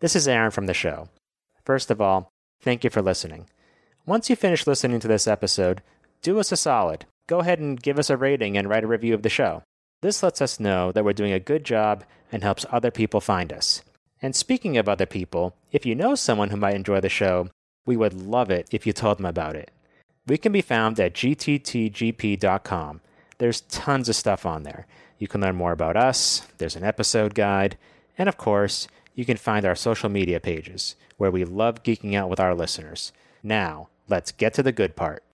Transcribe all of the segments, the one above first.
This is Aaron from the show. First of all, thank you for listening. Once you finish listening to this episode, do us a solid. Go ahead and give us a rating and write a review of the show. This lets us know that we're doing a good job and helps other people find us. And speaking of other people, if you know someone who might enjoy the show, we would love it if you told them about it. We can be found at gttgp.com. There's tons of stuff on there. You can learn more about us, there's an episode guide, and of course, you can find our social media pages, where we love geeking out with our listeners. Now, let's get to the good part.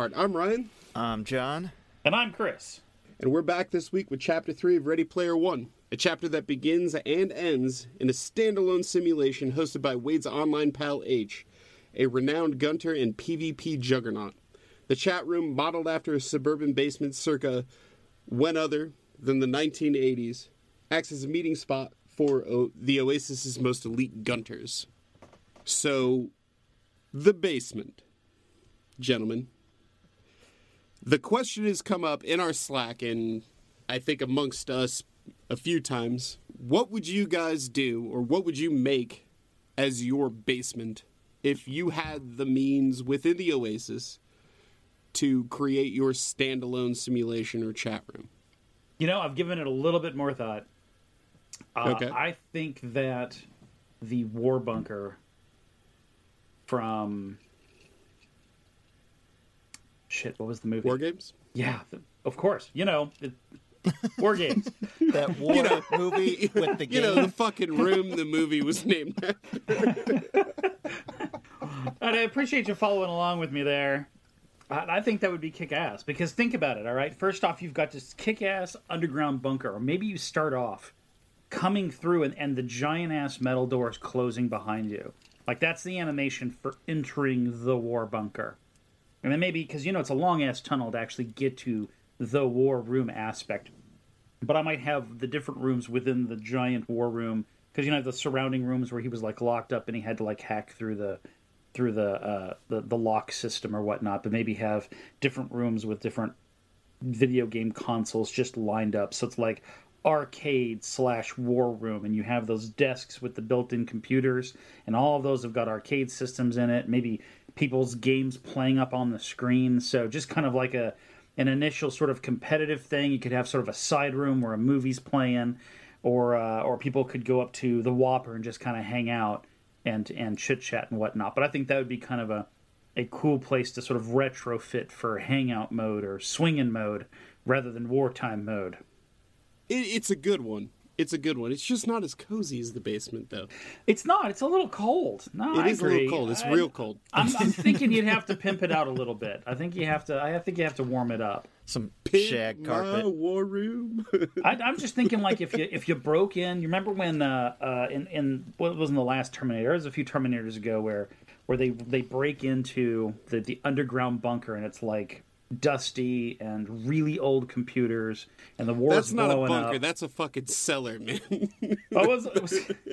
Part. I'm Ryan, I'm John. And I'm Chris. and we're back this week with Chapter 3 of Ready Player One, a chapter that begins and ends in a standalone simulation hosted by Wade's online pal H, a renowned gunter and PvP juggernaut. The chat room, modeled after a suburban basement circa when other than the 1980s, acts as a meeting spot for o- the Oasis's most elite gunters. So, the basement gentlemen. The question has come up in our Slack and I think amongst us a few times. What would you guys do or what would you make as your basement if you had the means within the Oasis to create your standalone simulation or chat room? You know, I've given it a little bit more thought. Uh, Okay. I think that the war bunker from shit. What was the movie? War games? Yeah, th- of course. You know, it, war games. That war movie with the You game. know, the fucking room the movie was named after. and I appreciate you following along with me there. I I think that would be kick ass because think about it. All right, first off, you've got this kick ass underground bunker, or maybe you start off coming through and, and the giant ass metal doors closing behind you. Like that's the animation for entering the war bunker. And then maybe because you know it's a long ass tunnel to actually get to the war room aspect. But I might have the different rooms within the giant war room because you know the surrounding rooms where he was like locked up and he had to like hack through the through the uh, the the lock system or whatnot. But maybe have different rooms with different video game consoles just lined up. So it's like arcade slash war room, and you have those desks with the built-in computers, and all of those have got arcade systems in it. Maybe people's games playing up on the screen. So just kind of like a an initial sort of competitive thing. You could have sort of a side room where a movie's playing, or uh, or people could go up to the WOPR and just kind of hang out and and chit chat and whatnot. But I think that would be kind of a a cool place to sort of retrofit for hangout mode or swinging mode rather than wartime mode. It, it's a good one. It's a good one. It's just not as cozy as the basement, though. It's not. It's a little cold. No, It I is a little cold. It's I- real cold. I'm, I'm thinking you'd have to pimp it out a little bit. I think you have to. I think you have to warm it up. Some Pimp shag carpet. war room. I, I'm just thinking like if you if you broke in, you remember when uh, uh in in what was in the last Terminator? There was a few Terminators ago where where they they break into the the underground bunker and it's like dusty and really old computers and the war's That's not a bunker. up. That's a fucking cellar, man. Oh, was, it was,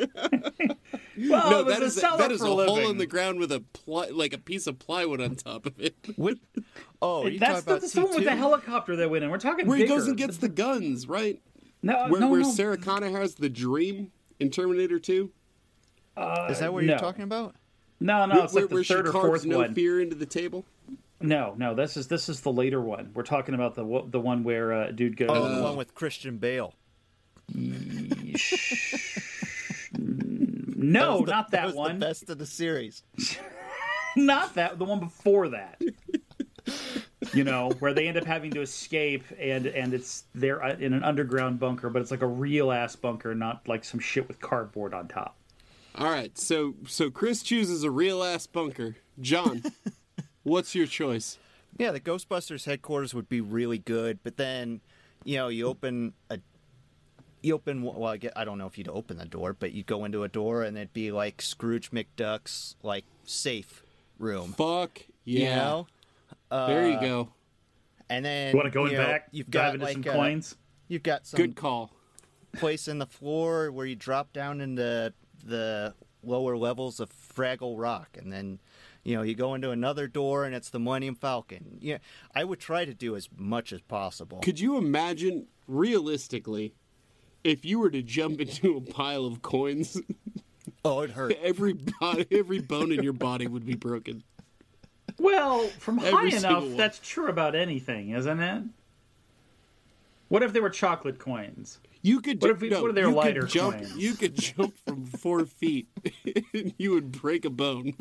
well, no, it was that a is cellar that is for a hole in the ground with a ply, like a piece of plywood on top of it, What? Oh, That's the, about the one with the helicopter that went in. We're talking where he goes and gets the guns, right? no, Where, no, where no. Sarah Connor has the dream in Terminator Two, uh, Is that what no. you're talking about? No, no, where, it's like where the she third or fourth no one. fear into the table. No, no, this is this is the later one. We're talking about the the one where uh, dude goes. Oh, the one with Christian Bale. no, was the- not that, was one. The best of the series. Not that. The one before that. you know, where they end up having to escape, and and it's they're uh, in an underground bunker, but it's like a real ass bunker, not like some shit with cardboard on top. All right, so so Chris chooses a real ass bunker. John, what's your choice? Yeah, the Ghostbusters headquarters would be really good, but then, you know, you open a you open well I, get, I don't know if you'd open the door but you'd go into a door and it'd be like scrooge mcduck's like safe room Fuck yeah. you know there you uh, go. and then You want to go in you know, back? you've dive got into like some a- coins. you've got some Good call. place in the floor where you drop down into the lower levels of fraggle rock and then you know you go into another door and it's the millennium falcon yeah i would try to do as much as possible Could you imagine realistically if you were to jump into a pile of coins? oh it hurt every body, every bone in your body would be broken. Well, from high Every single enough, one. that's true about anything, isn't it? What if they were chocolate coins? You could. What if we- no, what are their you could lighter jump, coins? You could jump from four feet, and you would break a bone.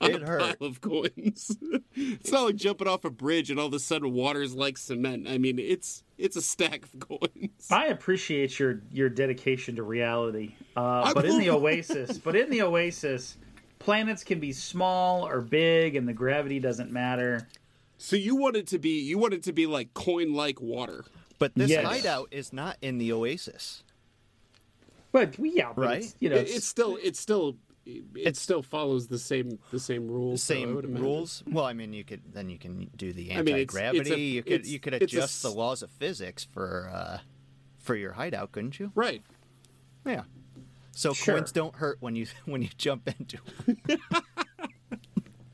On It a hurt. pile of coins. it's not like jumping off a bridge and all of a sudden water's like cement. I mean, it's it's a stack of coins. I appreciate your your dedication to reality, uh, but in the Oasis, but in the Oasis, planets can be small or big, and the gravity doesn't matter. So you want it to be you want it to be like coin like water. but this Yes. hideout is not in the oasis But yeah, but Right? It's, you know, It- it's still it's still it still follows the same the same rules. same would rules well i mean you could then you can do the I mean, it's- anti-gravity it's a- you could you could it's a adjust the laws of physics for uh for your hideout couldn't you Right. yeah so Sure. coins don't hurt when you when you jump into them.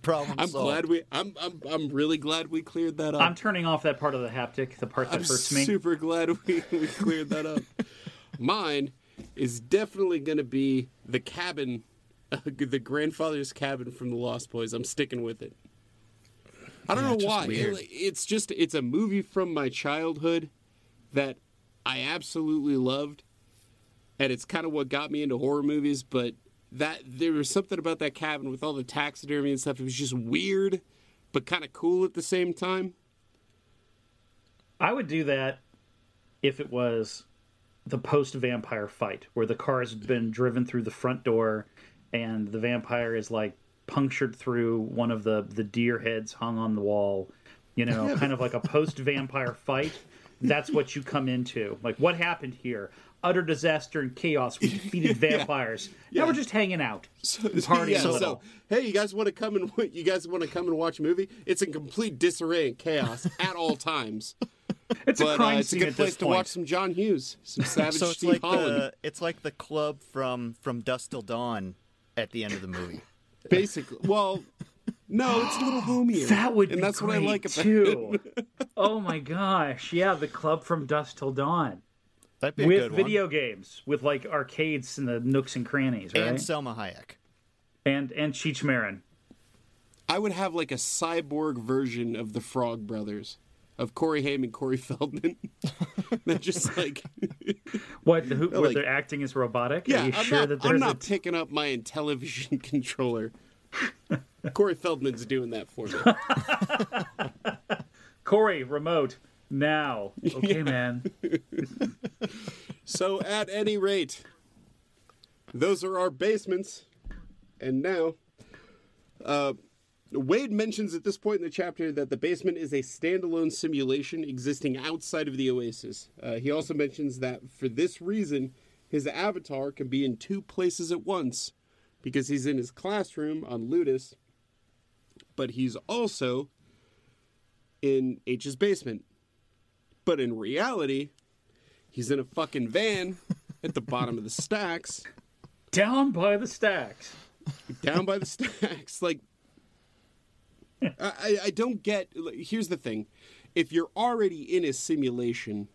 problem I'm solved. glad we I'm, I'm I'm really glad we cleared that up. I'm turning off that part of the haptic, the part that I'm hurts me. super glad we, we cleared that up. Mine is definitely going to be the cabin, uh, the grandfather's cabin from the Lost Boys. I'm sticking with it. I don't Yeah, know why. It- it's just it's a movie from my childhood that I absolutely loved, and it's kind of what got me into horror movies. But that there was something about that cabin with all the taxidermy and stuff. It was just weird, but kind of cool at the same time. I would do that if it was the post vampire fight where the car has been driven through the front door and the vampire is like punctured through one of the the deer heads hung on the wall you know kind of like a post vampire fight. That's what you come into. Like what happened here? Utter disaster and chaos. We defeated vampires. Now we're just hanging out partying yeah, a little. so hey, you guys want to come and you guys want to come and watch a movie? It's in complete disarray and chaos at all times. it's a But uh, crime it's a good at place this to point. watch some John Hughes, some Savage so it's Steve like Holland. the it's like the club from from dusk till dawn at the end of the movie Basically, well, no, it's a little homier. That would and be that's what I like about too. it. oh my gosh! Yeah, the club from dusk till dawn that'd be a with good video games, with like arcades and the nooks and crannies, right? and Salma Hayek and and Cheech Marin. I would have like a cyborg version of the Frog Brothers, of Corey Haim and Corey Feldman. They're just like, What? Who, where like- they're acting as robotic? yeah, Are you I'm sure not, that I'm not a picking up my Intellivision controller. Corey Feldman's doing that for me. Corey remote now? Okay, man. So, at any rate, those are our basements. And now, uh, Wade mentions at this point in the chapter that the basement is a standalone simulation existing outside of the Oasis. Uh, he also mentions that for this reason, his avatar can be in two places at once because he's in his classroom on Ludus, but he's also in H's basement. But in reality, he's in a fucking van at the bottom of the stacks, Down by the stacks. down by the stacks. Like, I, I- don't get. Here's the thing: if you're already in a simulation,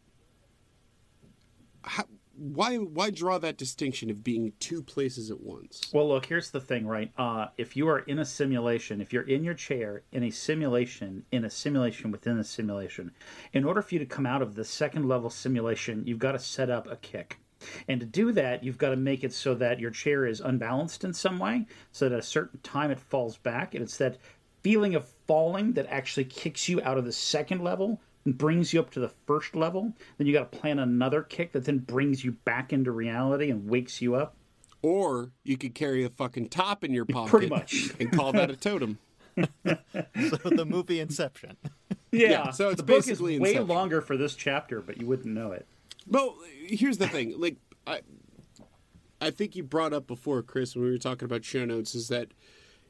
how, why why draw that distinction of being two places at once? Well, look, here's the thing, right? Uh, if you are in a simulation, if you're in your chair in a simulation, in a simulation within a simulation, in order for you to come out of the second level simulation, you've got to set up a kick. And to do that, you've got to make it so that your chair is unbalanced in some way, so that at a certain time it falls back. And it's that feeling of falling that actually kicks you out of the second level and brings you up to the first level. Then you got to plan another kick that then brings you back into reality and wakes you up. Or you could carry a fucking top in your pocket, Pretty much. and call that a totem. so the movie Inception Yeah, Yeah, so it's the book is basically way Inception. longer for this chapter, but you wouldn't know it. Well, here's the thing. Like I, I think you brought up before, Chris, when we were talking about show notes, is that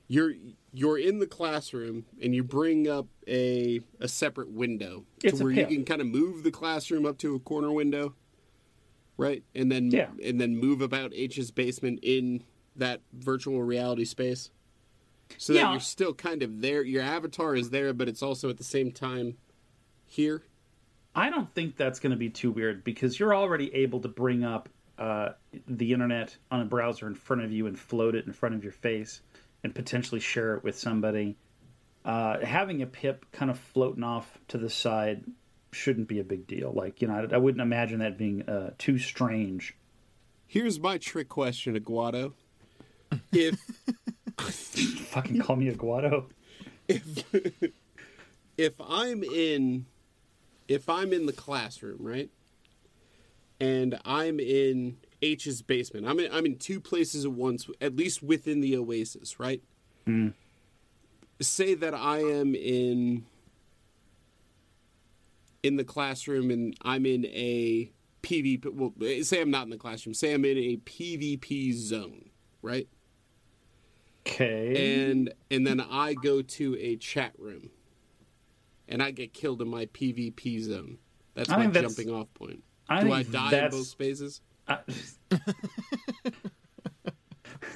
you're you're in the classroom and you bring up a a separate window It's to where you can kind of move the classroom up to a corner window, right? And then Yeah. and then move about H's basement in that virtual reality space. So that you're still kind of there. Your avatar is there, but it's also at the same time here. I don't think that's going to be too weird because you're already able to bring up uh, the internet on a browser in front of you and float it in front of your face and potentially share it with somebody. Uh, having a pip kind of floating off to the side shouldn't be a big deal. Like, you know, I, I wouldn't imagine that being uh, too strange. Here's my trick question, Aguado. If Fucking call me a If, if I'm in if I'm in the classroom, right? And I'm in H's basement. I'm in I'm in two places at once, at least within the Oasis, right? Hmm. Say that I am in in the classroom and I'm in a PvP well say I'm not in the classroom. Say I'm in a PvP zone, right? Okay. and and then I go to a chat room, and I get killed in my PvP zone. That's I my that's- jumping off point. I Do I die in both spaces? I-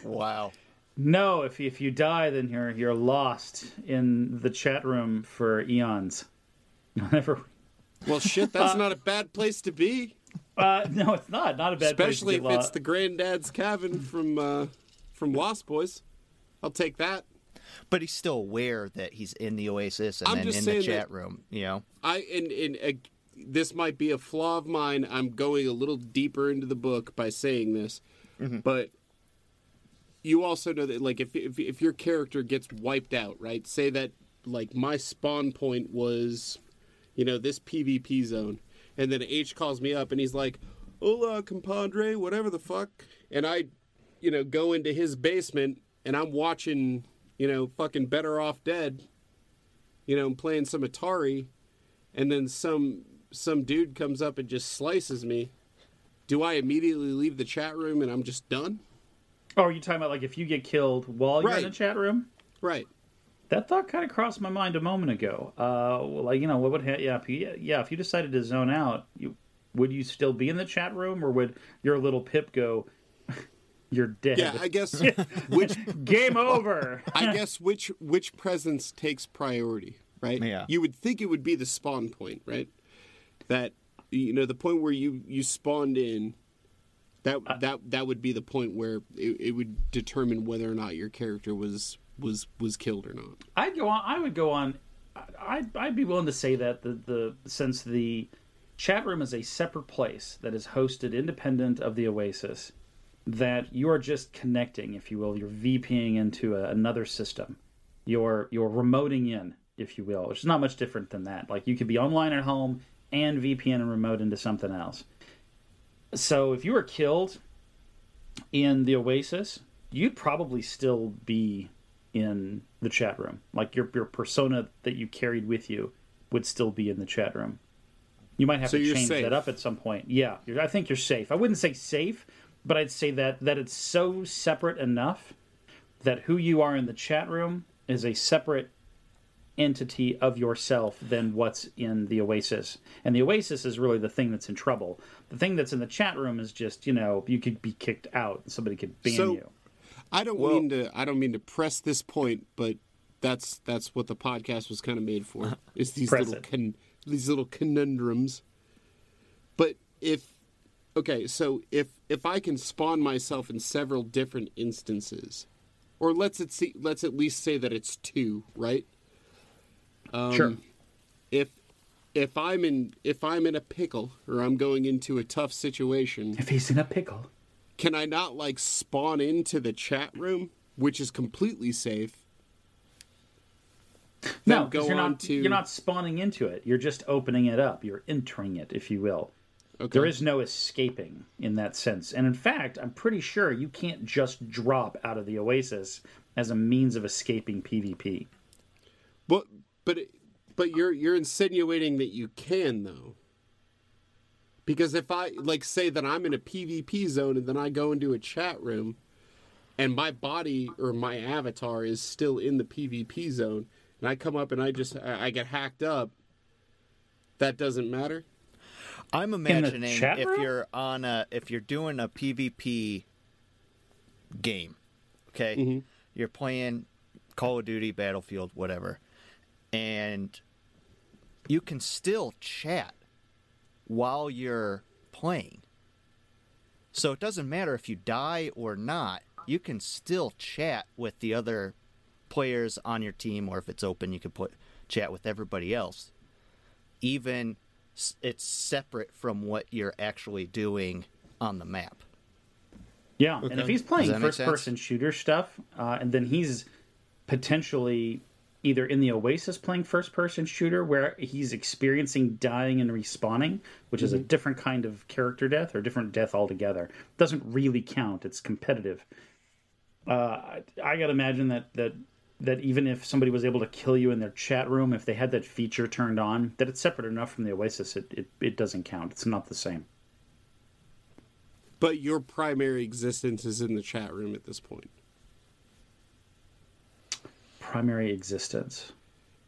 Wow. no, if if you die, then you're you're lost in the chat room for eons. Never Well, shit, that's not a bad place to be. Uh, no, it's not. Not a bad Especially if place to get it's the granddad's cabin from uh, from Lost Boys. I'll take that. But he's still aware that he's in the Oasis and I'm then just in the chat room. You know. I and, and uh, this might be a flaw of mine. I'm going a little deeper into the book by saying this, mm-hmm. but you also know that like if, if if your character gets wiped out, right? Say that like my spawn point was, you know, this PvP zone, and then H calls me up and he's like, "Hola, compadre, whatever the fuck," and I, you know, go into his basement and I'm watching, you know, fucking Better Off Dead, you know, playing some Atari and then some some dude comes up and just slices me, do I immediately leave the chat room and I'm just done? Oh, are you talking about like if you get killed while you're in the chat room? Right. That thought kind of crossed my mind a moment ago. Uh, well, like you know, what would ha- yeah, if you, yeah, if you decided to zone out, you would you still be in the chat room, or would your little pip go? You're dead. Yeah, I guess which Game over. I guess which which presence takes priority, right? Yeah. You would think it would be the spawn point, right? That you know the point where you you spawned in. That uh, that that would be the point where it, it would determine whether or not your character was was was killed or not. I'd go on. I would go on. I'd, I'd be willing to say that the, the since the chat room is a separate place that is hosted independent of the Oasis, that you are just connecting, if you will, you're VPing into a, another system. You're you're remoting in, if you will, which is not much different than that. Like you could be online at home and VPN and remote into something else. So if you were killed in the Oasis, you'd probably still be in the chat room. Like your your persona that you carried with you would still be in the chat room. You might have So to change safe. that up at some point. Yeah, I think you're safe. I wouldn't say safe, but I'd say that that it's so separate enough that who you are in the chat room is a separate entity of yourself than what's in the Oasis. And the Oasis is really the thing that's in trouble. The thing that's in the chat room is just, you know, you could be kicked out. Somebody could ban So- you. I don't Well- mean to I don't mean to press this point, but that's that's what the podcast was kind of made for. Uh-huh. Is these little con, these little conundrums. But if okay, so if if I can spawn myself in several different instances, or let's it see, let's at least say that it's two, right? Um, sure. If if I'm in if I'm in a pickle or I'm going into a tough situation, If he's in a pickle. can I not like spawn into the chat room, which is completely safe? No, go you're on not to- you're not spawning into it. You're just opening it up. You're entering it, if you will. Okay. There is no escaping in that sense. And in fact, I'm pretty sure you can't just drop out of the Oasis as a means of escaping PvP. But but but you're you're insinuating that you can though. Because if I like say that I'm in a PvP zone and then I go into a chat room and my body or my avatar is still in the PvP zone and I come up and I just I I get hacked up, that doesn't matter. I'm imagining if room? you're on a if you're doing a PvP game, okay? Mm-hmm. You're playing Call of Duty, Battlefield, whatever. And you can still chat while you're playing. So it doesn't matter if you die or not. You can still chat with the other players on your team or if it's open you can put chat with everybody else even it's separate from what you're actually doing on the map. Yeah, and if he's playing Does that make first person shooter stuff, uh, and then he's potentially either in the Oasis playing first person shooter where he's experiencing dying and respawning, which is a different kind of character death or different death altogether. Doesn't really count. It's competitive. Uh, I, I gotta imagine that that that even if somebody was able to kill you in their chat room, if they had that feature turned on, that it's separate enough from the Oasis, it, it, it doesn't count. It's not the same. But your primary existence is in the chat room at this point. Primary existence.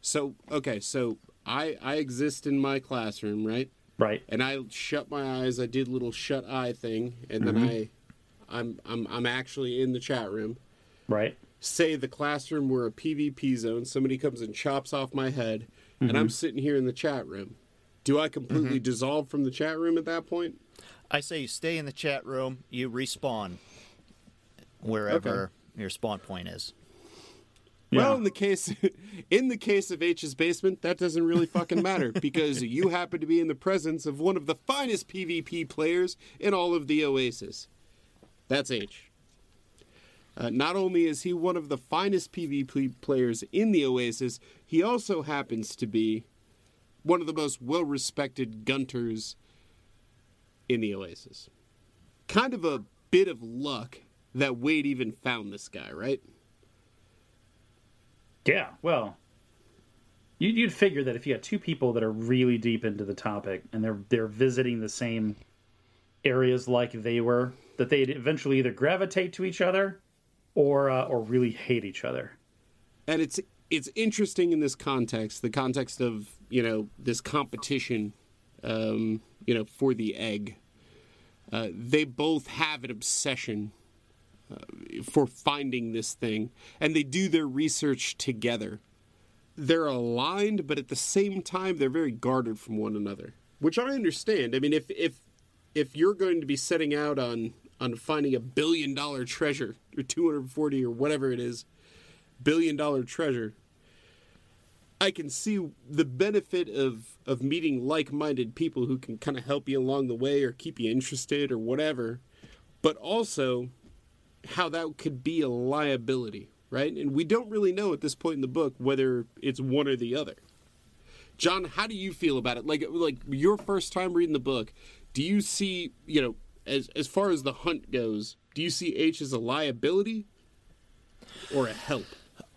So okay, so I I exist in my classroom, right? Right. And I shut my eyes. I did a little shut eye thing, and then mm-hmm. I, I'm I'm I'm actually in the chat room. Right. Say the classroom were a PvP zone. Somebody comes and chops off my head, and I'm mm-hmm. sitting here in the chat room. Do I completely mm-hmm. dissolve from the chat room at that point? I say you stay in the chat room, you respawn wherever your spawn point is. Well, in the case in the case of H's basement, that doesn't really fucking matter because you happen to be in the presence of one of the finest PvP players in all of the Oasis. That's H. Uh, not only is he one of the finest PvP players in the Oasis, he also happens to be one of the most well-respected gunters in the Oasis. Kind of a bit of luck that Wade even found this guy, right? Yeah, well, you- you'd figure that if you had two people that are really deep into the topic and they're they're visiting the same areas like they were, that they'd eventually either gravitate to each other or uh, or really hate each other. and it's it's interesting in this context the context of you know this competition um, you know for the egg uh, they both have an obsession for finding this thing and they do their research together. They're aligned but at the same time they're very guarded from one another which i understand. I mean if if if you're going to be setting out on on finding a billion dollar treasure or 240 or whatever it is billion dollar treasure i can see the benefit of of meeting like-minded people who can kind of help you along the way or keep you interested or whatever. But also how that could be a liability right and we don't really know at this point in the book whether it's one or the other john how do you feel about it like like your first time reading the book do you see you know as as far as the hunt goes do you see h as a liability or a help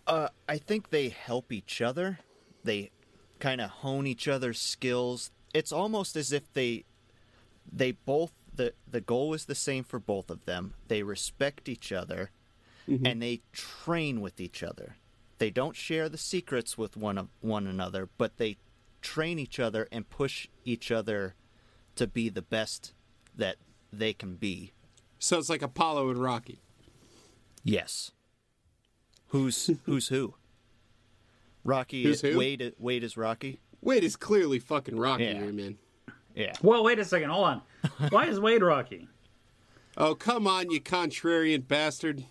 Uh, I think they help each other. They kind of hone each other's skills. It's almost as if they they both the the goal is the same for both of them. They respect each other mm-hmm. and they train with each other. They don't share the secrets with one of one another, but they train each other and push each other to be the best that they can be. so it's like apollo and rocky Yes. Who's who's who? Rocky Who's who? Wade Wade is Rocky. Wade is clearly fucking Rocky Yeah. here, man. Yeah. Well, wait a second, hold on. Why is Wade Rocky? Oh, come on, you contrarian bastard.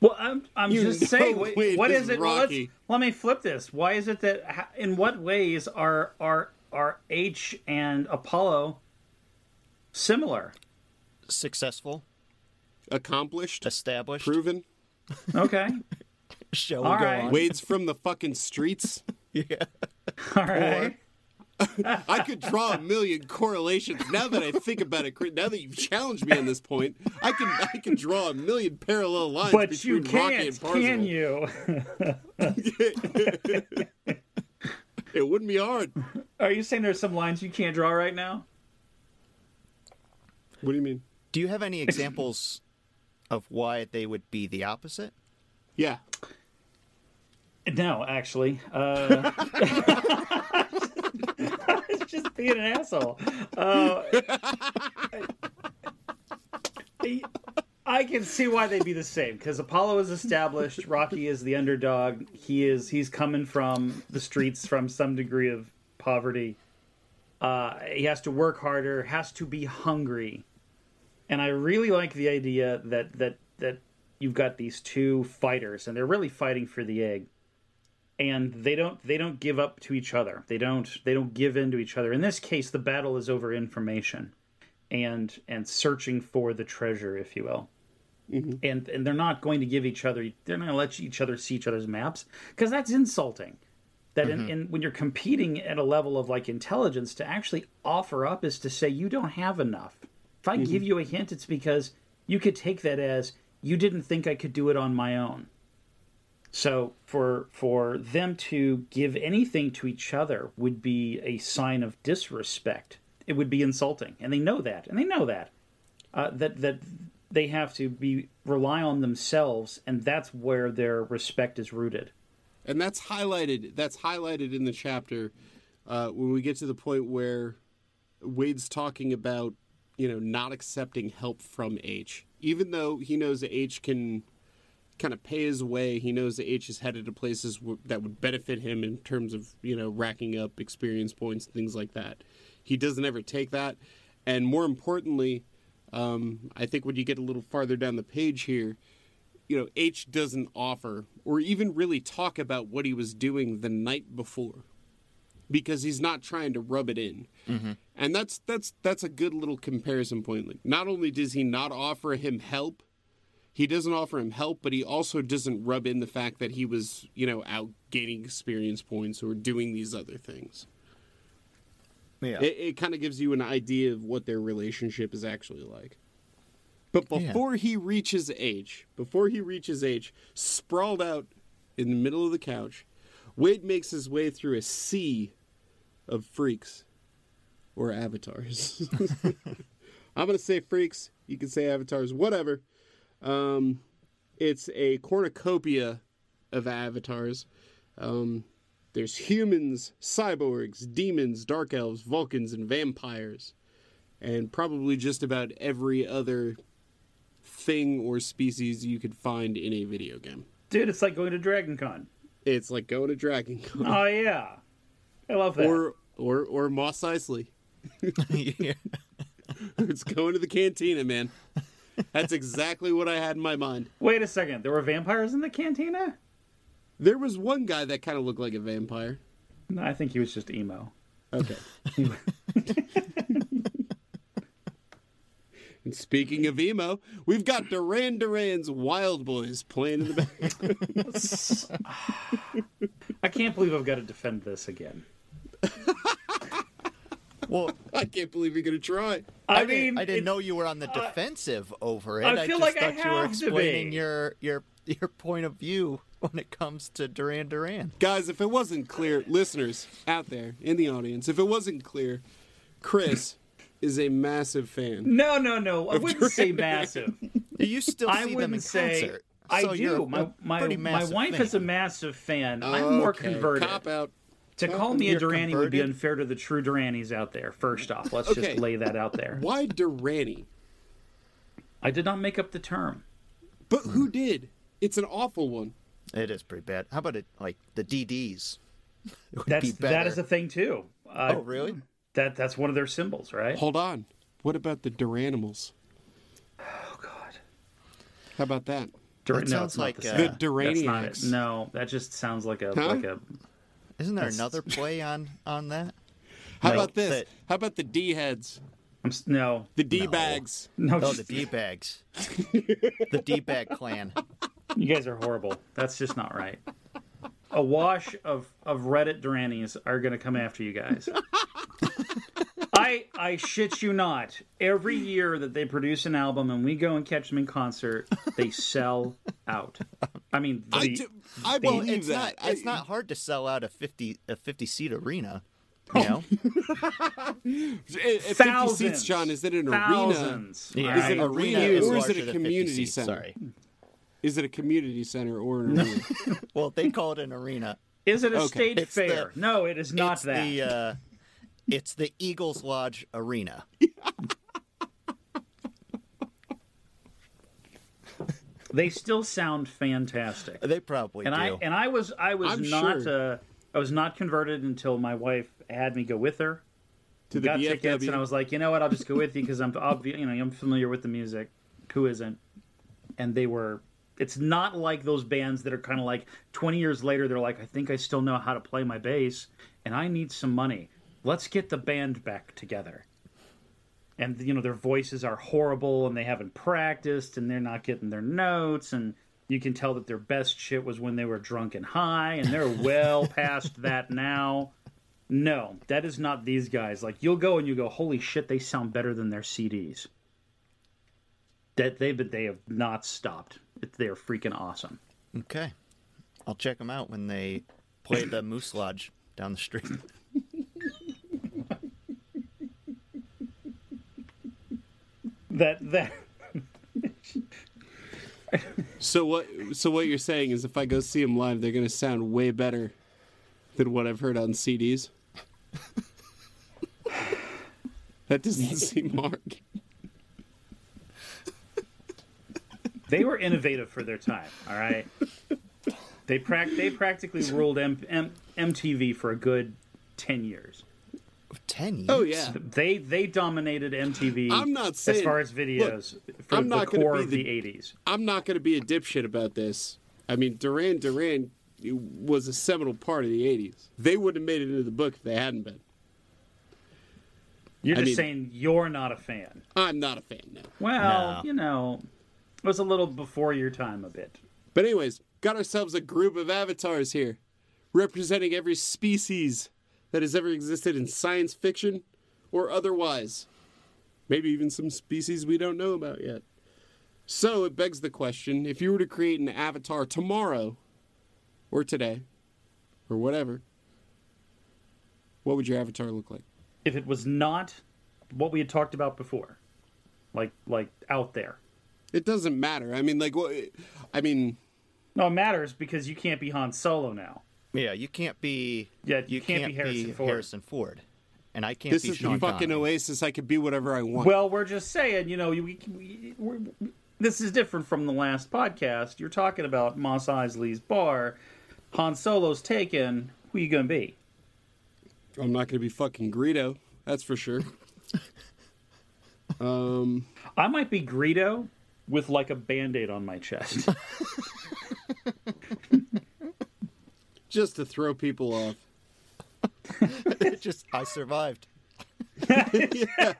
Well, I'm I'm You just saying. Wait, Wade what is is it? Well, let's, Rocky. let me flip this. Why is it that? In what ways are are are H and Apollo similar? Successful, Accomplished, established. proven. Okay, Shall we All go right. on? Wade's from the fucking streets. Yeah. All right. I could draw a million correlations. Now that I think about it, now that you've challenged me on this point, I can I can draw a million parallel lines But between you Rocky can't, and Parzival. can you? It wouldn't be hard. Are you saying there's some lines you can't draw right now? What do you mean? Do you have any examples of why they would be the opposite? Yeah. No, actually. Uh, I was just being an asshole. Uh, I, I can see why they'd be the same because Apollo is established. Rocky is the underdog. He is he's coming from the streets from some degree of poverty. Uh, he has to work harder. Has to be hungry, and I really like the idea that that that you've got these two fighters, and they're really fighting for the egg and they don't they don't give up to each other. They don't they don't give in to each other. In this case, the battle is over information and and searching for the treasure, if you will. Mm-hmm. And and they're not going to give each other they're not going to let each other see each other's maps because that's insulting. That in, mm-hmm. in when you're competing at a level of like intelligence to actually offer up is to say you don't have enough. If I give mm-hmm. you a hint, it's because you could take that as you didn't think I could do it on my own. So for for them to give anything to each other would be a sign of disrespect. It would be insulting, and they know that, and they know that uh, that that they have to be rely on themselves, and that's where their respect is rooted. and that's highlighted that's highlighted in the chapter uh, when we get to the point where wade's talking about you know not accepting help from h even though he knows that h can kind of pay his way he knows that h is headed to places w- that would benefit him in terms of you know racking up experience points things like that he doesn't ever take that and more importantly um, i think when you get a little farther down the page here you know, H doesn't offer or even really talk about what he was doing the night before because he's not trying to rub it in. And that's that's that's a good little comparison point. Like, not only does he not offer him help, he doesn't offer him help, but he also doesn't rub in the fact that he was, you know, out gaining experience points or doing these other things. Yeah. It, it kind of gives you an idea of what their relationship is actually like. But Yeah. before he reaches age, before he reaches age, sprawled out in the middle of the couch, Wade makes his way through a sea of freaks or avatars. I'm going to say freaks. You can say avatars, whatever. Um, it's a cornucopia of avatars. Um, there's humans, cyborgs, demons, dark elves, Vulcans, and vampires. And probably just about every other thing or species you could find in a video game. Dude, it's like going to Dragon Con. It's like going to Dragon Con. Oh yeah, I love that. or or or Mos Eisley. yeah. It's going to the cantina, man. That's exactly what I had in my mind. Wait a second, there were vampires in the cantina? There was one guy that kind of looked like a vampire. No, I think he was just emo. Okay. and speaking of emo, we've got Duran Duran's Wild Boys playing in the back. I can't believe I've got to defend this again. Well, I can't believe you're gonna try. I, I, mean, didn't, I didn't know you were on the defensive over it. I feel just like I thought you were have to explaining be. your your your point of view when it comes to Duran Duran. Guys, if it wasn't clear, listeners out there in the audience, if it wasn't clear, Chris is a massive fan. No, no, no. I wouldn't say massive. You still I see them in wouldn't say. concert. I so you're do. My my, my wife fan. is a massive fan. I'm more Okay, converted. Cop out. To call me a You're Duranie would be unfair to the true Duranies out there. First off, let's Okay. just lay that out there. Why Duranie? I did not make up the term. But who did? It's an awful one. It is pretty bad. How about it like the DDs? That's be that is a thing too. Uh, Oh, really? That that's one of their symbols, right? Hold on. What about the Duranimals? Oh God. How about that? Dur- That no, sounds it's not like, the uh, same. The That's not it. Duraniacs. No, that just sounds like a Huh? like a. Isn't there That's- another play on on that? How No, about this? that- How about the D heads? I'm, no, The D bags. no. Oh, just- the D bags. the D bag clan. You guys are horrible. That's just not right. A wash of, of Reddit Duranies are going to come after you guys. I I shit you not. Every year that they produce an album and we go and catch them in concert, they sell out. I mean, the, I, do, I Well, believe it's that. not. It's not hard to sell out a fifty a fifty seat arena. You know, At, at 50 Thousands. seats, John, is it an arena? Yeah, Is it right? a arena is or is it a community center? Sorry. Is it a community center or an arena? Well, they call it an arena. Is it a Okay. state It's the- fair? no, it is not it's that. The, uh, it's the Eagles Lodge Arena. They still sound fantastic. They probably and do. I and I was I was I'm not sure. uh, I was not converted until my wife had me go with her. to the got BFW? tickets, and I was like, you know what? I'll just go with you because I'm obvi- you know I'm familiar with the music. Who isn't? And they were. It's not like those bands that are kind of like 20 years later. They're like, I think I still know how to play my bass, and I need some money. Let's get the band back together. And you know their voices are horrible, and they haven't practiced, and they're not getting their notes, and you can tell that their best shit was when they were drunk and high, and they're well past that now. No, that is not these guys. Like you'll go and you go, holy shit, they sound better than their CDs. That they've been, they have not stopped. They are freaking awesome. okay, I'll check them out when they play at the Moose Lodge down the street. That that So what? So what you're saying is, if I go see them live, they're gonna sound way better than what I've heard on CDs. that doesn't seem hard. they were innovative for their time. All right, they prac they practically ruled M- M- MTV for a good ten years. Ten years. Oh yeah, They they dominated MTV. I'm not as far as videos for I'm the not gonna core be of the- the '80s. I'm not gonna be a dipshit about this. I mean, Duran Duran was a seminal part of the '80s. They wouldn't have made it into the book if they hadn't been. You're I just mean- saying you're not a fan. I'm not a fan now. Well, No. you know, it was a little before your time a bit. But anyways, got ourselves a group of avatars here, representing every species that has ever existed in science fiction or otherwise. Maybe even some species we don't know about yet. So it begs the question if you were to create an avatar tomorrow, or today, or whatever, what would your avatar look like? If it was not what we had talked about before, like like out there. It doesn't matter. I mean, like, what? I mean, No, it matters because you can't be Han Solo now. Yeah, you can't be. Yeah, you can't be Harrison Ford. Harrison Ford, and I can't this be is Sean the fucking Connery. oasis. I could be whatever I want. Well, we're just saying, you know, we, we, we're, this is different from the last podcast. You're talking about Mos Eisley's bar. Han Solo's taken. Who you gonna be? I'm not going to be fucking Greedo. That's for sure. um, I might be Greedo with like a band-aid on my chest. just to throw people off. Just I survived.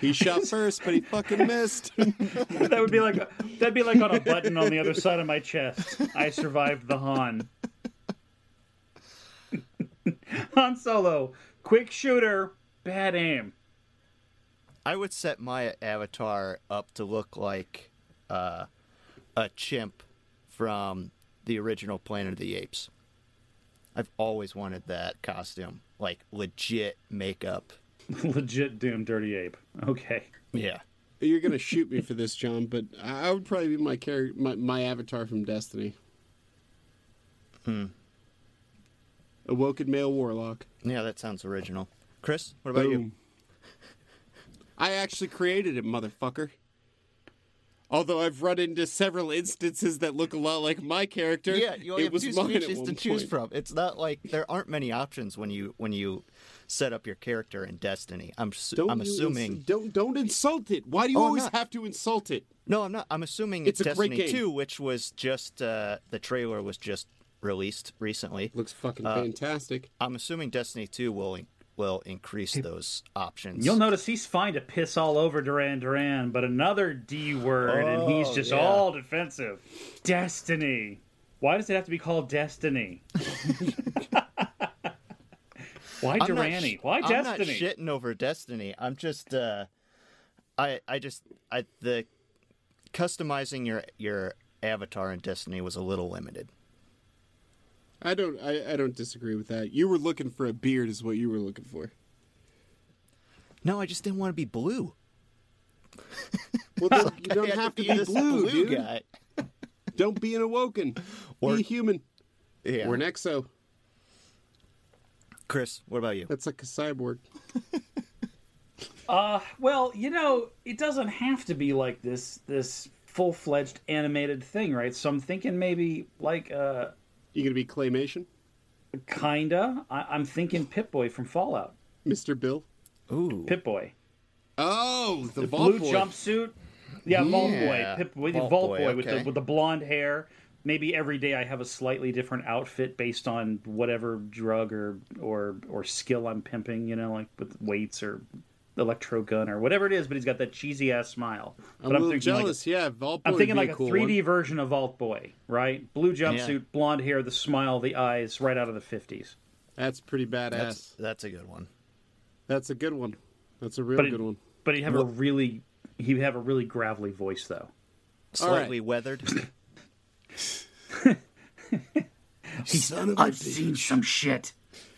He shot first, but he fucking missed. that would be like that'd be like on a button on the other side of my chest. I survived the Han. Han Solo, quick shooter, bad aim. I would set my avatar up to look like uh, a chimp from the original Planet of the Apes. I've always wanted that costume, like legit makeup. Legit damn Dirty Ape. Okay. Yeah. You're gonna shoot me for this, John, but I I would probably be my character, my, my avatar from Destiny. Hmm. Awoken male warlock. Yeah, that sounds original. Chris, what about you? I actually created it, motherfucker. Although I've run into several instances that look a lot like my character, Yeah, you only it have was two species to choose point. from. It's not like there aren't many options when you when you set up your character in Destiny. I'm Don't I'm assuming ins- don't don't insult it. Why do you Oh, always have to insult it? No, I'm not. I'm assuming It's it's, Destiny 2, which was just uh, the trailer was just released recently. Looks fucking Uh, fantastic. I'm assuming Destiny 2 will will increase those options. You'll notice he's fine to piss all over Duran Duran, but another D word, and he's Oh, just yeah. all defensive. Destiny. Why does it have to be called Destiny? Why Duranie? sh- Why I'm not Destiny? shitting over Destiny. I'm just uh I I just I the customizing your your avatar in Destiny was a little limited. I don't. I, I don't disagree with that. You were looking for a beard, is what you were looking for. No, I just didn't want to be blue. Well, then you don't have to be be this blue, dude. guy. Don't be an awoken. Or- be human. Yeah. Or an exo. Chris, what about you? That's like a cyborg. Uh, well, you know, it doesn't have to be like this this full fledged animated thing, right? So I'm thinking maybe like uh, You gonna be claymation, kinda. I- I'm thinking Pip Boy from Fallout. Mister Bill? Ooh. Pip Boy, Oh, the, Vault blue Boy. jumpsuit. Yeah, Vault Boy, Pip Boy, Vault Vault Boy, Boy with the with the blonde hair. Maybe every day I have a slightly different outfit based on whatever drug or or or skill I'm pimping. You know, like with weights or electro gun or whatever it is. But he's got that cheesy ass smile. I'm But a little thinking like a- jealous. yeah, Vault Boy. I'm thinking would like a cool 3D one. version of Vault Boy, right? Blue jumpsuit, Yeah. blonde hair, the smile, the eyes, right out of the 50s. That's pretty badass. That's That's, that's a good one. That's a good one. That's a real it- good one. But he'd have a really he'd have a really gravelly voice though. All right. Slightly weathered. Son of a bitch. some shit.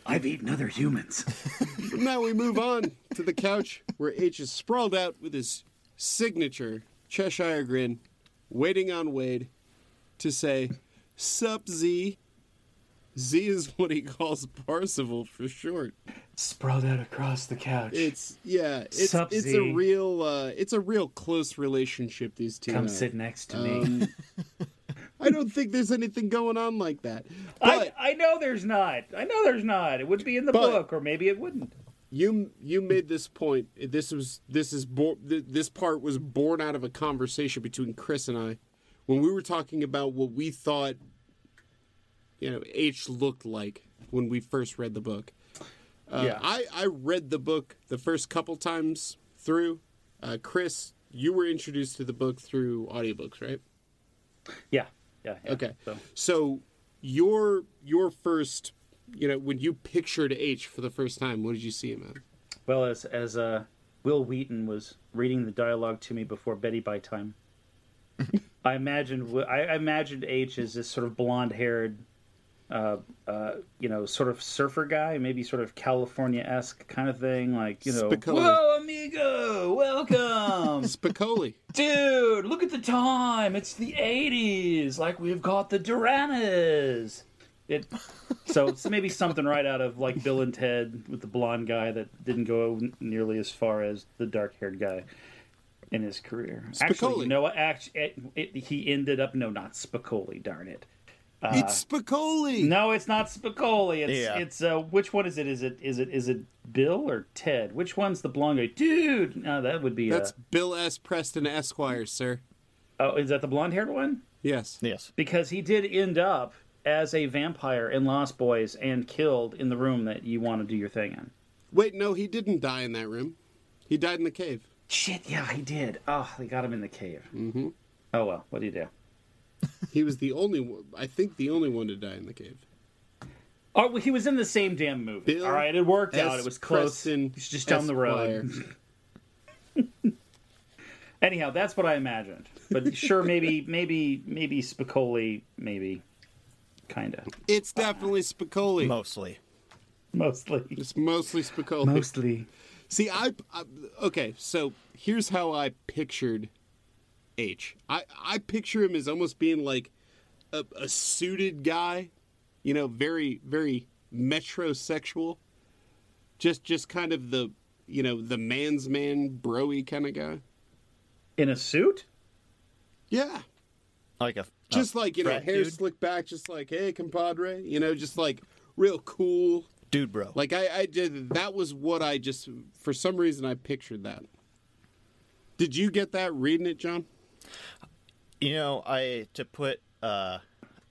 I've eaten other humans. now we move on to the couch where H is sprawled out with his signature Cheshire grin, waiting on Wade to say, Sup, Z. Z is what he calls Parzival for short. Sprawled out across the couch. It's yeah, it's Sup, it's Z. a real uh, it's a real close relationship these two. Come have. sit next to me. I don't think there's anything going on like that. I, But I know there's not. I know there's not. It would be in the But- book, or maybe it wouldn't. you you made this point. This was this is bo- th- this part was born out of a conversation between Chris and I when we were talking about what we thought you know H looked like when we first read the book. Uh, Yeah. I I read the book the first couple times through. Uh, Chris, you were introduced to the book through audiobooks, right? Yeah. Yeah. yeah. Okay. So, So your your first, you know, when you pictured H for the first time, what did you see him at? well, as as uh, Wil Wheaton was reading the dialogue to me before Betty by time, I imagined I I imagined H as this sort of blonde haired, uh, uh, you know, sort of surfer guy, maybe sort of California esque kind of thing, like you know, Spicoli. whoa, amigo, welcome. Spicoli. Dude, look at the time. It's the 80s. Like we've got the Duranies. It so it's maybe something right out of like Bill and Ted with the blonde guy that didn't go nearly as far as the dark-haired guy in his career. Actually, you know what? Actually, it, it, he ended up no, not Spicoli. Darn it. It's Spicoli. No, it's not Spicoli. It's Yeah. it's uh, which one is it? Is it is it is it Bill or Ted? Which one's the blonde guy? Dude, no, that would be. That's uh, Bill S. Preston Esquire, sir. oh, is that the blonde-haired one? Yes. yes. because he did end up as a vampire in Lost Boys and killed in the room that you want to do your thing in. Wait, no, he didn't die in that room. He died in the cave. Shit, yeah, he did. Oh, they got him in the cave. Mm-hmm. Oh well, what do you do? He was the only one, I think the only one to die in the cave. Oh, well, he was in the same damn movie. Bill All right, it worked out. It was close. Preston He's just down the road. Anyhow, that's what I imagined. But sure, maybe, maybe, maybe Spicoli, maybe, kind of, It's definitely Spicoli. Mostly. mostly, It's mostly Spicoli. mostly. See, I, I okay. So here's how I pictured H. I I picture him as almost being like a, a suited guy, you know, very very metrosexual. Just just kind of the you know the man's man broy kind of guy. In a suit? Yeah, Like a just like you know, hair dude. slicked back, just like hey compadre, you know, just like real cool. dude, bro. Like I, I did. That was what I just for some reason I pictured that. Did you get that reading it, John? You know, I to put uh,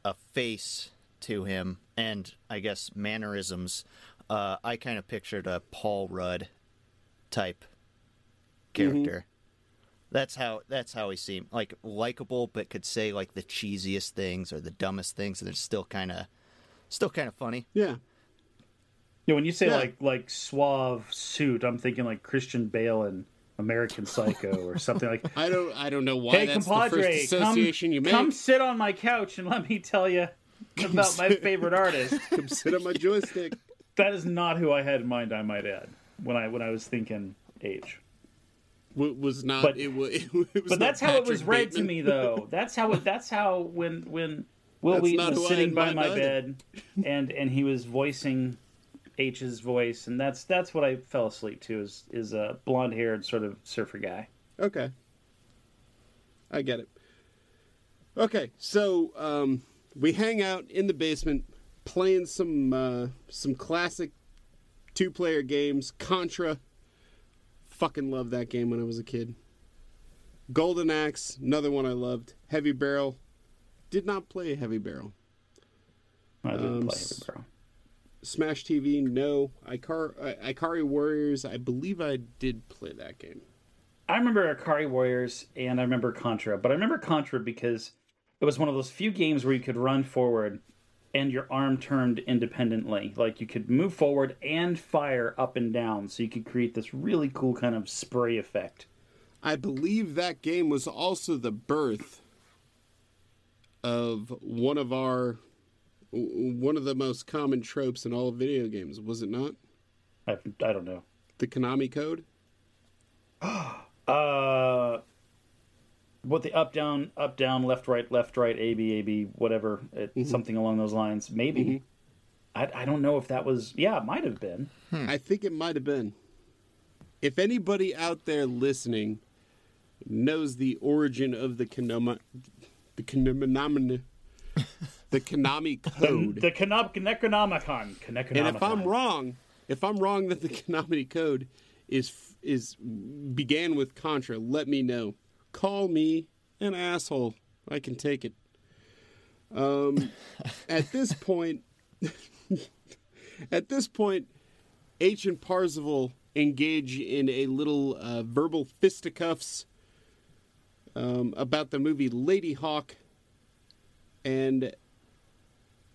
a face to him and I guess mannerisms. Uh, I kind of pictured a Paul Rudd type character. That's how that's how he seemed like likable, but could say like the cheesiest things or the dumbest things, and it's still kind of still kind of funny. Yeah. Yeah, when you say Yeah. like like suave suit, I'm thinking like Christian Bale in American Psycho or something like. I don't. I don't know why hey, that's compadre, the first association come, you make. come sit on my couch and let me tell you about my favorite artist. Come sit on my joystick. That is not who I had in mind. I might add when I when I was thinking age. W- was not. But- it, was, it was But that's how it was Patrick read to me, though. That's how it. That's how when when Wil That's Wheaton was sitting by my bed, and and he was voicing H's voice, and that's that's what I fell asleep to. Is is a blonde haired sort of surfer guy. Okay. I get it. Okay, so um, we hang out in the basement playing some uh, some classic two player games. Contra. Fucking loved that game when I was a kid. Golden Axe, another one I loved. Heavy Barrel. Did not play Heavy Barrel. I didn't Um, play Heavy Barrel. Smash TV, no. Icar- I- Ikari Warriors, I believe I did play that game. I remember Ikari Warriors and I remember Contra, but I remember Contra because it was one of those few games where you could run forward and your arm turned independently. Like you could move forward and fire up and down, so you could create this really cool kind of spray effect. I believe that game was also the birth of one of our one of the most common tropes in all video games, was it not? I, I don't know. The Konami code? Uh, what the up down up down left right left right A B A B whatever it, something along those lines maybe. Mm-hmm. I, I don't know if that was yeah it might have been. Hmm. I think it might have been. If anybody out there listening knows the origin of the Konami the Konami the Konami code. The Konam- Necronomicon. And if I'm wrong, if I'm wrong that the Konami code is is began with Contra, let me know. Call me an asshole. I can take it. Um, at this point, at this point, H and Parzival engage in a little uh, verbal fisticuffs um, about the movie Ladyhawke and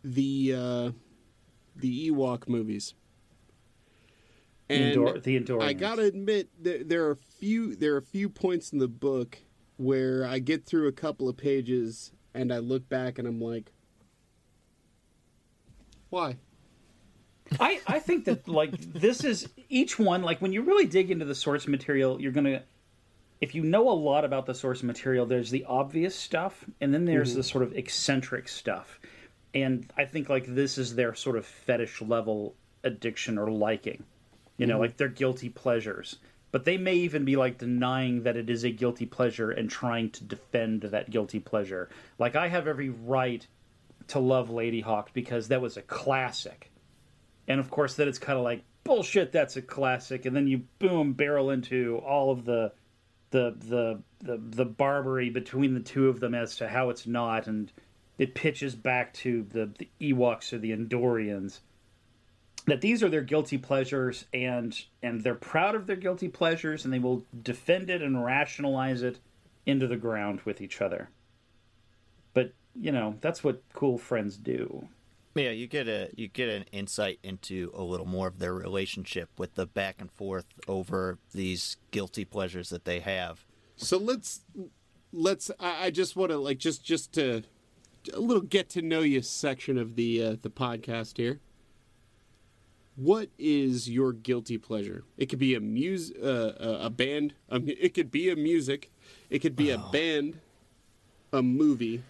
the uh, the Ewok movies. The, And Endor- the Endorians. I gotta admit, there, there are a few there are a few points in the book where I get through a couple of pages and I look back and I'm like, why? I, I think that like this is each one like when you really dig into the source material you're gonna if you know a lot about the source material there's the obvious stuff and then there's the sort of eccentric stuff and I think like this is their sort of fetish level addiction or liking. You know mm-hmm. like their guilty pleasures. But they may even be like denying that it is a guilty pleasure and trying to defend that guilty pleasure. Like I have every right to love Ladyhawke because that was a classic. And of course then it's kind of like bullshit that's a classic. And then you boom barrel into all of the the the the, the barbary between the two of them as to how it's not and it pitches back to the, the Ewoks or the Endorians that these are their guilty pleasures and and they're proud of their guilty pleasures and they will defend it and rationalize it into the ground with each other but you know that's what cool friends do Yeah, you get a you get an insight into a little more of their relationship with the back and forth over these guilty pleasures that they have. So let's let's. I, I just want to like just just to a little get to know you section of the uh, the podcast here. What is your guilty pleasure? It could be a mus uh, a band. Um, it could be a music. It could be a band, a movie.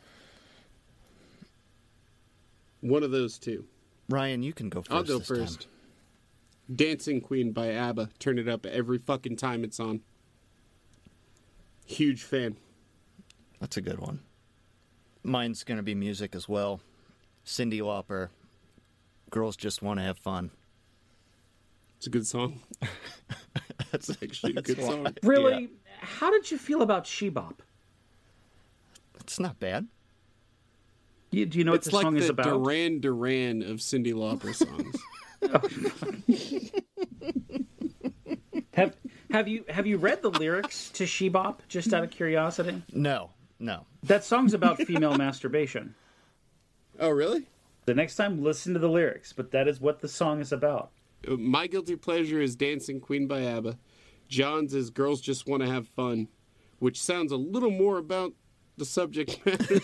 One of those two. Ryan, you can go first. I'll go this time. first. Dancing Queen by ABBA. Turn it up every fucking time it's on. Huge fan. That's a good one. Mine's gonna be music as well. Cyndi Lauper. Girls just want to have fun. It's a good song. That's Actually, a that's good why. song. really Yeah. how did you feel about She Bop It's not bad. you, do you know what It's the like song the is about Duran Duran of Cyndi Lauper songs. Have have you have you read the lyrics to She Bop? Just out of curiosity, No, no. that song's about female masturbation. oh, really? The next time, listen to the lyrics. But that is what the song is about. My guilty pleasure is Dancing Queen by ABBA. John's is Girls Just Want to Have Fun, which sounds a little more about the subject matter.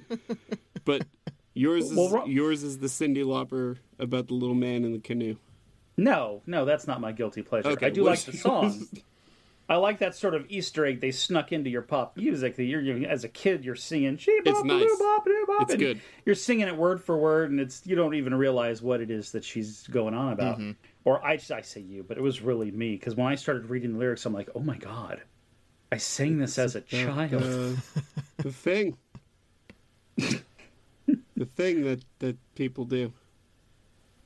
but Yours is Well, Ro- yours is the Cyndi Lauper about the little man in the canoe. No, no, that's not my guilty pleasure. Okay, I do like the song. I like that sort of Easter egg they snuck into your pop music that you're, you as a kid you're singing. She It's bop, nice. bop, bop, It's good. You're singing it word for word, and it's you don't even realize what it is that she's going on about. Mm-hmm. Or I, I say you, but it was really me because when I started reading the lyrics, I'm like, oh my god, I sang this as a child. Uh, the thing. the thing that that people do.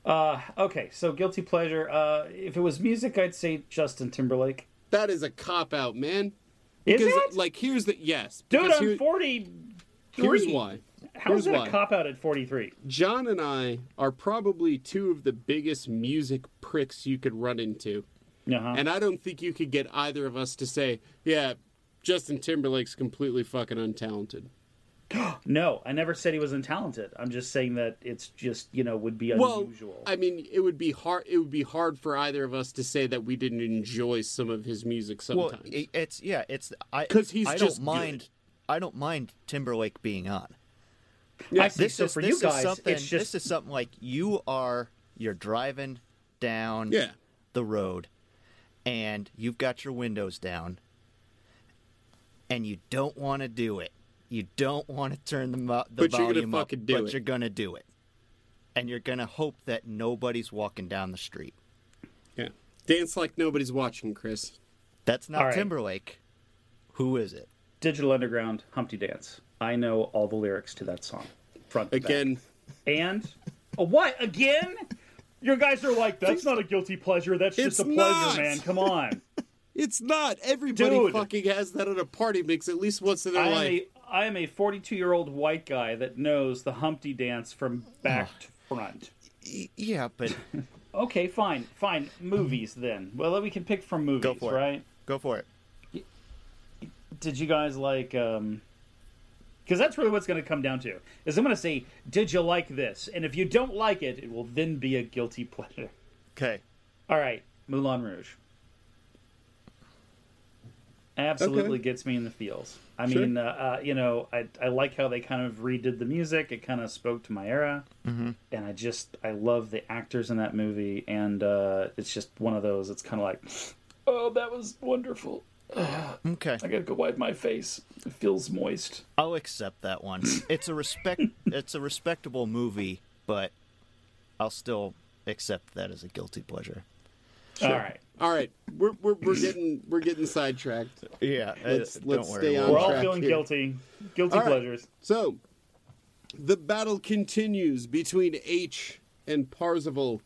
Uh, okay, so guilty pleasure. Uh, if it was music, I'd say Justin Timberlake. That is a cop out, man. Is Because it? like here's the yes. Dude, I'm here- 40. here's why. How's Here's that why. a cop out at 43? John and I are probably two of the biggest music pricks you could run into. Uh-huh. And I don't think you could get either of us to say, yeah, Justin Timberlake's completely fucking untalented. No, I never said he was untalented. I'm just saying that it's just you know would be unusual. Well. I mean, it would be hard. It would be hard for either of us to say that we didn't enjoy some of his music Well, sometimes. it's yeah, it's I 'Cause he's I just don't mind. good. I don't mind Timberlake being on. I see. This so is for this you is guys, something. it's just this is something like you are you're driving down yeah, the road, and you've got your windows down, and you don't want to do it. You don't want to turn the, mo- the But you're gonna volume up, do but it. you're gonna do it, and you're gonna hope that nobody's walking down the street. yeah. Dance like nobody's watching, Chris. That's not All right. Timberlake. Who is it? Digital Underground, Humpty Dance. I know all the lyrics to that song, front to back. Again, And oh, what again? Your guys are like, that's not a guilty pleasure. That's just It's a pleasure, not. man. Come on. it's not. Everybody Dude. fucking has that at a party mix at least once in their I am life. A I am a 42 year old white guy that knows the Humpty Dance from back to front. Yeah, but Okay, fine, fine. Movies then. Well, we can pick from movies, Go for it. right? go for it. Did you guys like? um Because that's really what's going to come down to. Is I'm going to say, did you like this? And if you don't like it, it will then be a guilty pleasure. Okay. All right, Moulin Rouge. Absolutely Okay. gets me in the feels. I Sure. mean, uh, uh, you know, I, I like how they kind of redid the music. It kind of spoke to my era, Mm-hmm. and I just I love the actors in that movie, and uh, it's just one of those. It's kind of like, oh, that was wonderful. Okay. I gotta go wipe my face. It feels moist. I'll accept that one. It's a respect. it's a respectable movie, but I'll still accept that as a guilty pleasure. All right, All right, we're, we're, we're getting we're getting sidetracked. Yeah. Let's- uh, don't let's worry. stay on we're all feeling here. guilty. Guilty All right. pleasures. So, the battle continues between H and Parzival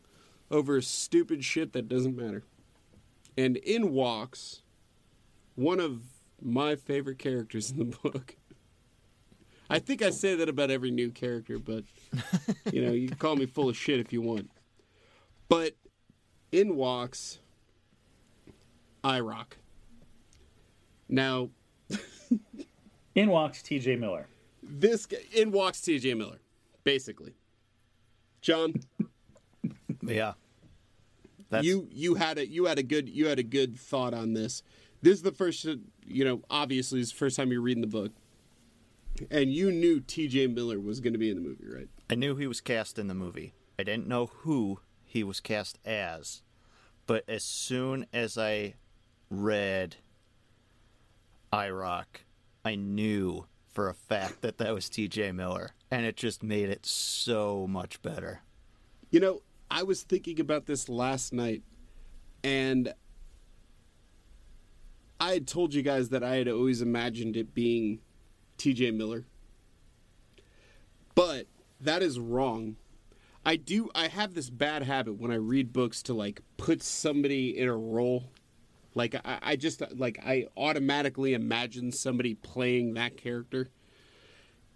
over stupid shit that doesn't matter. And in walks one of my favorite characters in the book. I think I say that about every new character, but you know, you can call me full of shit if you want. But in walks IROC. Now, In walks T.J. Miller. this guy, in walks TJ Miller, basically. John, Yeah. That's, you you had a you had a good you had a good thought on this. This is the first you know obviously it's the first time you're reading the book, and you knew T.J. Miller was going to be in the movie, right? I knew he was cast in the movie. I didn't know who he was cast as, but as soon as I read IROC, I knew for a fact that that was T.J. Miller, and it just made it so much better. You know, I was thinking about this last night, and I had told you guys that I had always imagined it being TJ Miller. But that is wrong. I do I have this bad habit when I read books to like put somebody in a role. Like I, I just like I automatically imagine somebody playing that character.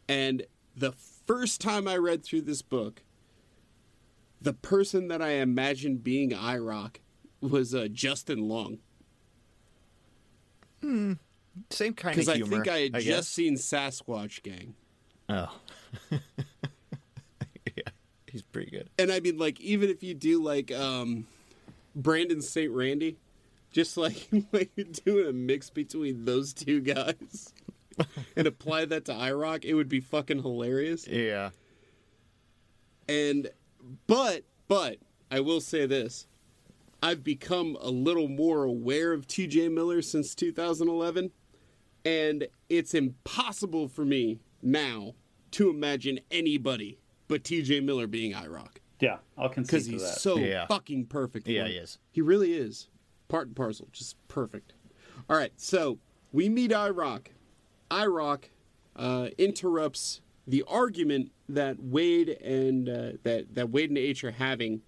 And the first time I read through this book, the person that I imagined being IROC was uh, Justin Long. Same kind of humor. Because I think I had guess. just seen Sasquatch Gang. Oh. he's pretty good. And I mean, like, even if you do, like, um, Brandon St. Randy, just like, like doing a mix between those two guys and apply that to IROC, it would be fucking hilarious. Yeah. And but but I will say this. I've become a little more aware of TJ Miller since 2011 and it's impossible for me now to imagine anybody but TJ Miller being IROC Yeah, I'll concede because he's that. so Yeah. fucking perfect. Yeah, it. he is. He really is. Part and parcel, just perfect. All right, so we meet IROC. IROC uh, interrupts the argument that Wade and uh, that that Wade and H are having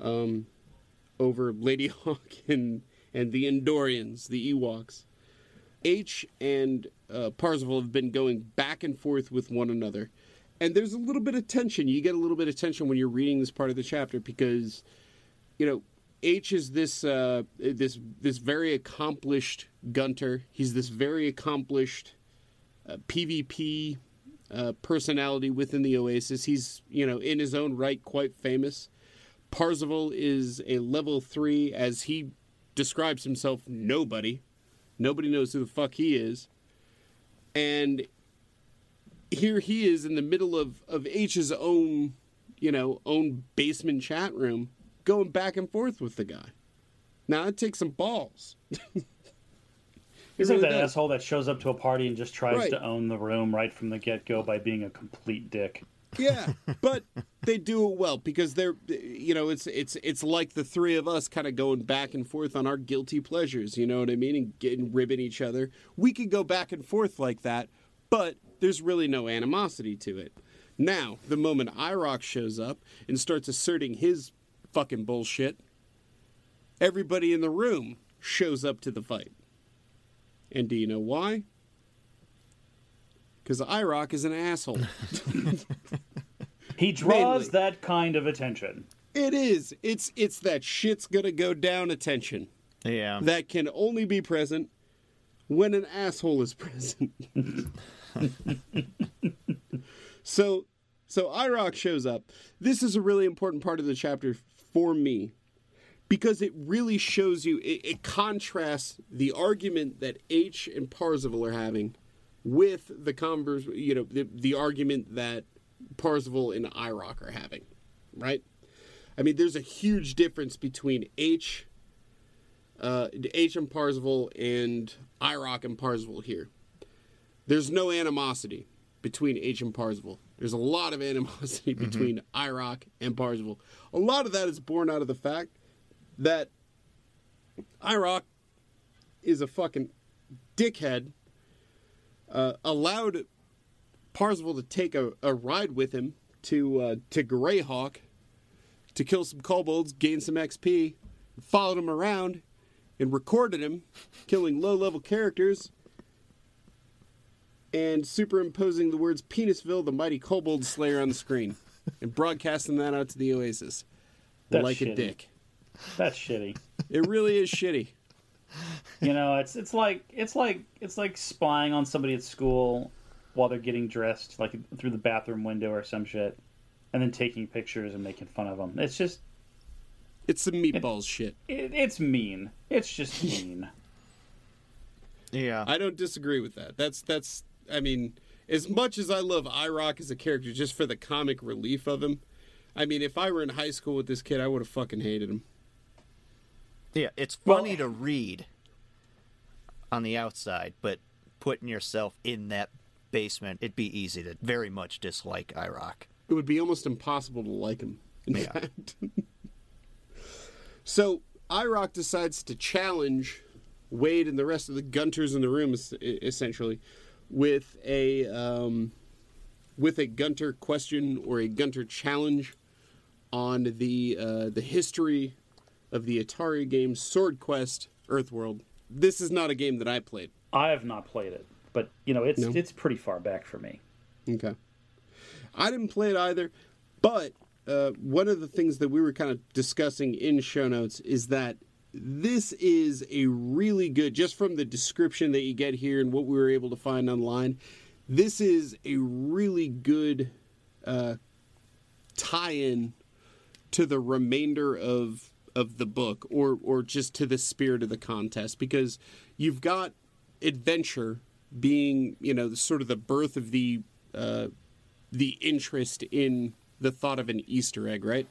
um, over Lady Hawk and and the Endorians, the Ewoks. H and uh, Parzival have been going back and forth with one another, and there's a little bit of tension. You get a little bit of tension when you're reading this part of the chapter because, you know, H is this uh, this this very accomplished gunter. He's this very accomplished uh, PvP uh, personality within the Oasis. He's you know in his own right quite famous. Parzival is a level three, as he describes himself, nobody. Nobody knows who the fuck he is. And here he is in the middle of, of H's own, you know, own basement chat room, going back and forth with the guy. Now it takes some balls. He's really that does. asshole that shows up to a party and just tries Right. to own the room right from the get go by being a complete dick. Yeah, but they do it well because they're, you know, it's it's it's like the three of us kind of going back and forth on our guilty pleasures. You know what I mean? And getting ribbing each other. We could go back and forth like that, but there's really no animosity to it. Now, the moment IROC shows up and starts asserting his fucking bullshit, everybody in the room shows up to the fight. And do you know why? Because IROC is an asshole. He draws Mainly. that kind of attention. It is. It's it's that shit's gonna go down attention Yeah. that can only be present when an asshole is present. so so IROC shows up. This is a really important part of the chapter for me because it really shows you it, it contrasts the argument that H and Parzival are having with the converse you know the, the argument that Parzival and IROC are having, right? I mean, there's a huge difference between H, uh, H and Parzival and IROC and Parzival here. There's no animosity between H and Parzival. There's a lot of animosity between IROC and Parzival. A lot of that is born out of the fact that IROC is a fucking dickhead. Uh, allowed Parzival to take a, a ride with him to uh, to Greyhawk to kill some kobolds, gain some XP, followed him around, and recorded him killing low level characters and superimposing the words Penisville, the mighty kobold slayer on the screen and broadcasting that out to the Oasis That's like a dick. That's shitty. It really is shitty. You know, it's it's like it's like it's like spying on somebody at school while they're getting dressed, like through the bathroom window or some shit, and then taking pictures and making fun of them. It's just It's some meatballs shit. it, it's mean. It's just mean. Yeah. I don't disagree with that. That's that's I mean, as much as I love IROC as a character just for the comic relief of him, I mean, if I were in high school with this kid, I would have fucking hated him. Yeah, it's Well- funny to read on the outside, but putting yourself in that basement, it'd be easy to very much dislike IROC. It would be almost impossible to like him. In Yeah. fact. so IROC decides to challenge Wade and the rest of the Gunters in the room, essentially, with a um, with a Gunter question or a Gunter challenge on the uh, the history of the Atari game Sword Quest Earthworld. This is not a game that I played. I have not played it, but you know, it's No. it's pretty far back for me. Okay. I didn't play it either, but uh, one of the things that we were kind of discussing in show notes is that this is a really good, just from the description that you get here and what we were able to find online, this is a really good uh, tie-in to the remainder of of the book or or just to the spirit of the contest because you've got adventure being you know sort of the birth of the uh, the interest in the thought of an Easter egg, right?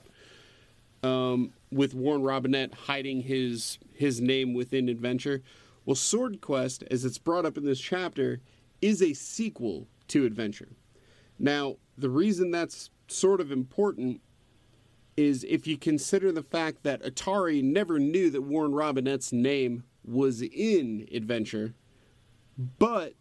Um, with Warren Robinett hiding his his name within Adventure. Well, Sword Quest, as it's brought up in this chapter, is a sequel to Adventure. Now, the reason that's sort of important is if you consider the fact that Atari never knew that Warren Robinett's name was in Adventure, but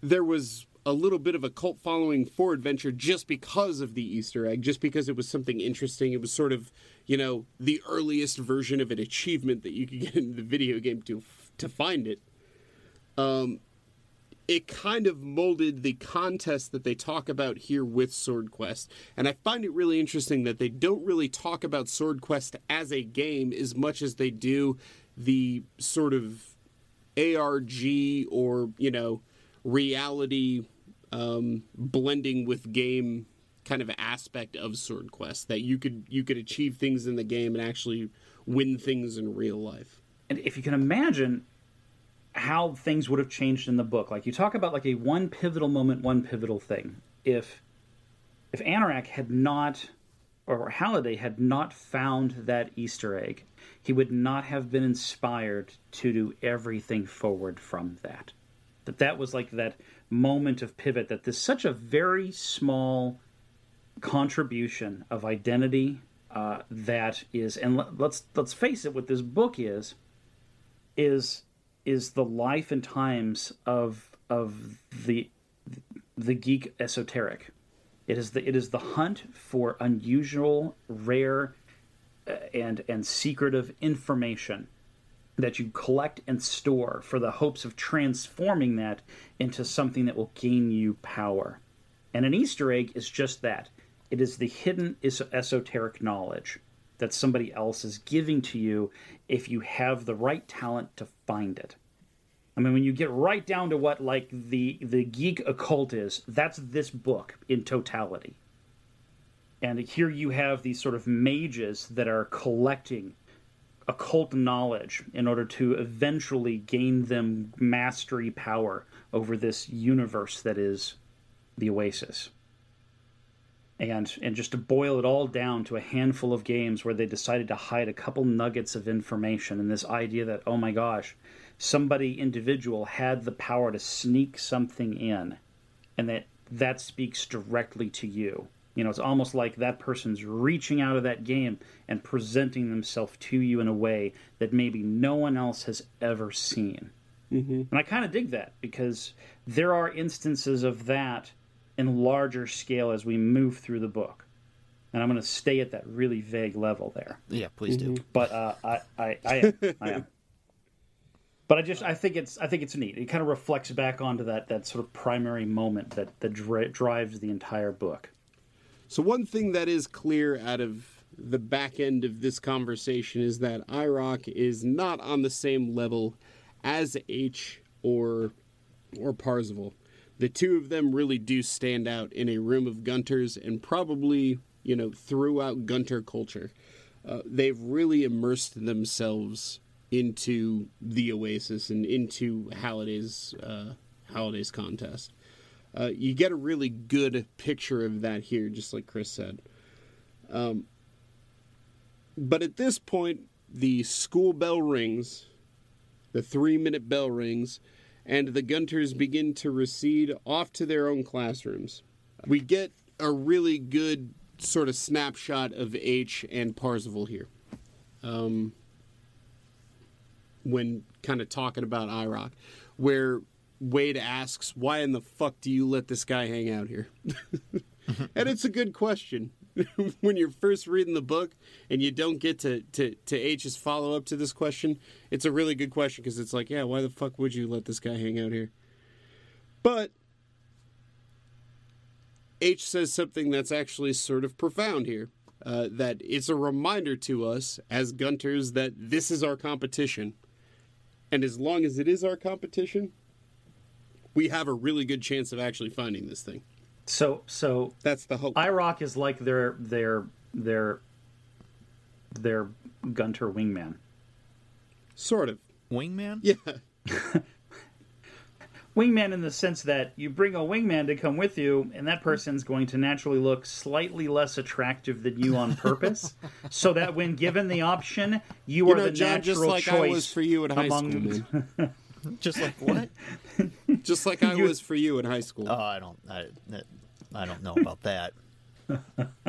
there was a little bit of a cult following for Adventure just because of the Easter egg, just because it was something interesting. It was sort of, you know, the earliest version of an achievement that you could get in the video game to to find it. Um, it kind of molded the contest that they talk about here with Sword Quest. And I find it really interesting that they don't really talk about Sword Quest as a game as much as they do the sort of ARG or, you know, reality um, blending with game kind of aspect of Sword Quest that you could you could achieve things in the game and actually win things in real life. And if you can imagine how things would have changed in the book, like you talk about like a one pivotal moment, one pivotal thing. If if Anorak had not or Halliday had not found that Easter egg, he would not have been inspired to do everything forward from that. That that was like that moment of pivot that this such a very small contribution of identity uh, that is and let, let's let's face it what this book is is is the life and times of of the the geek esoteric. It is the it is the hunt for unusual rare uh, and and secretive information that you collect and store for the hopes of transforming that into something that will gain you power. And an Easter egg is just that it is the hidden esoteric knowledge that somebody else is giving to you if you have the right talent to find it. I mean, when you get right down to what like the the geek occult is, that's this book in totality. And here you have these sort of mages that are collecting occult knowledge in order to eventually gain them mastery power over this universe that is the Oasis. And and just to boil it all down to a handful of games where they decided to hide a couple nuggets of information and this idea that oh my gosh, somebody individual had the power to sneak something in and that that speaks directly to you you know, it's almost like that person's reaching out of that game and presenting themselves to you in a way that maybe no one else has ever seen. Mm-hmm. And I kind of dig that because there are instances of that in larger scale as we move through the book. And I'm going to stay at that really vague level there. Yeah, please mm-hmm. do. But uh, I, I, I am. I am. But I just I think it's I think it's neat. It kind of reflects back onto that that sort of primary moment that that dri- drives the entire book. So, one thing that is clear out of the back end of this conversation is that IROC is not on the same level as H or or Parzival. The two of them really do stand out in a room of Gunters and probably, you know, throughout Gunter culture. Uh, they've really immersed themselves into the Oasis and into Halliday's uh, Halliday's contest. Uh, you get a really good picture of that here, just like Chris said. Um, but at this point, the school bell rings, the three minute bell rings, and the Gunters begin to recede off to their own classrooms. We get a really good sort of snapshot of H and Parzival here. Um, when kind of talking about IROC, where Wade asks, "Why in the fuck do you let this guy hang out here?" and it's a good question. when you're first reading the book and you don't get to, to, to H's follow up to this question, it's a really good question because it's like, yeah, why the fuck would you let this guy hang out here? But H says something that's actually sort of profound here. Uh, that it's a reminder to us as Gunters that this is our competition. And as long as it is our competition, we have a really good chance of actually finding this thing. So so that's the hope. IROC is like their their their their Gunter wingman. Sort of. Wingman? Yeah. wingman in the sense that you bring a wingman to come with you, and that person's going to naturally look slightly less attractive than you on purpose, so that when given the option, you, You are know, the John, natural just like choice I was for you in high among. school, man. Just like what? Just like I was for you in high school. Oh, I don't. I, I don't know about that.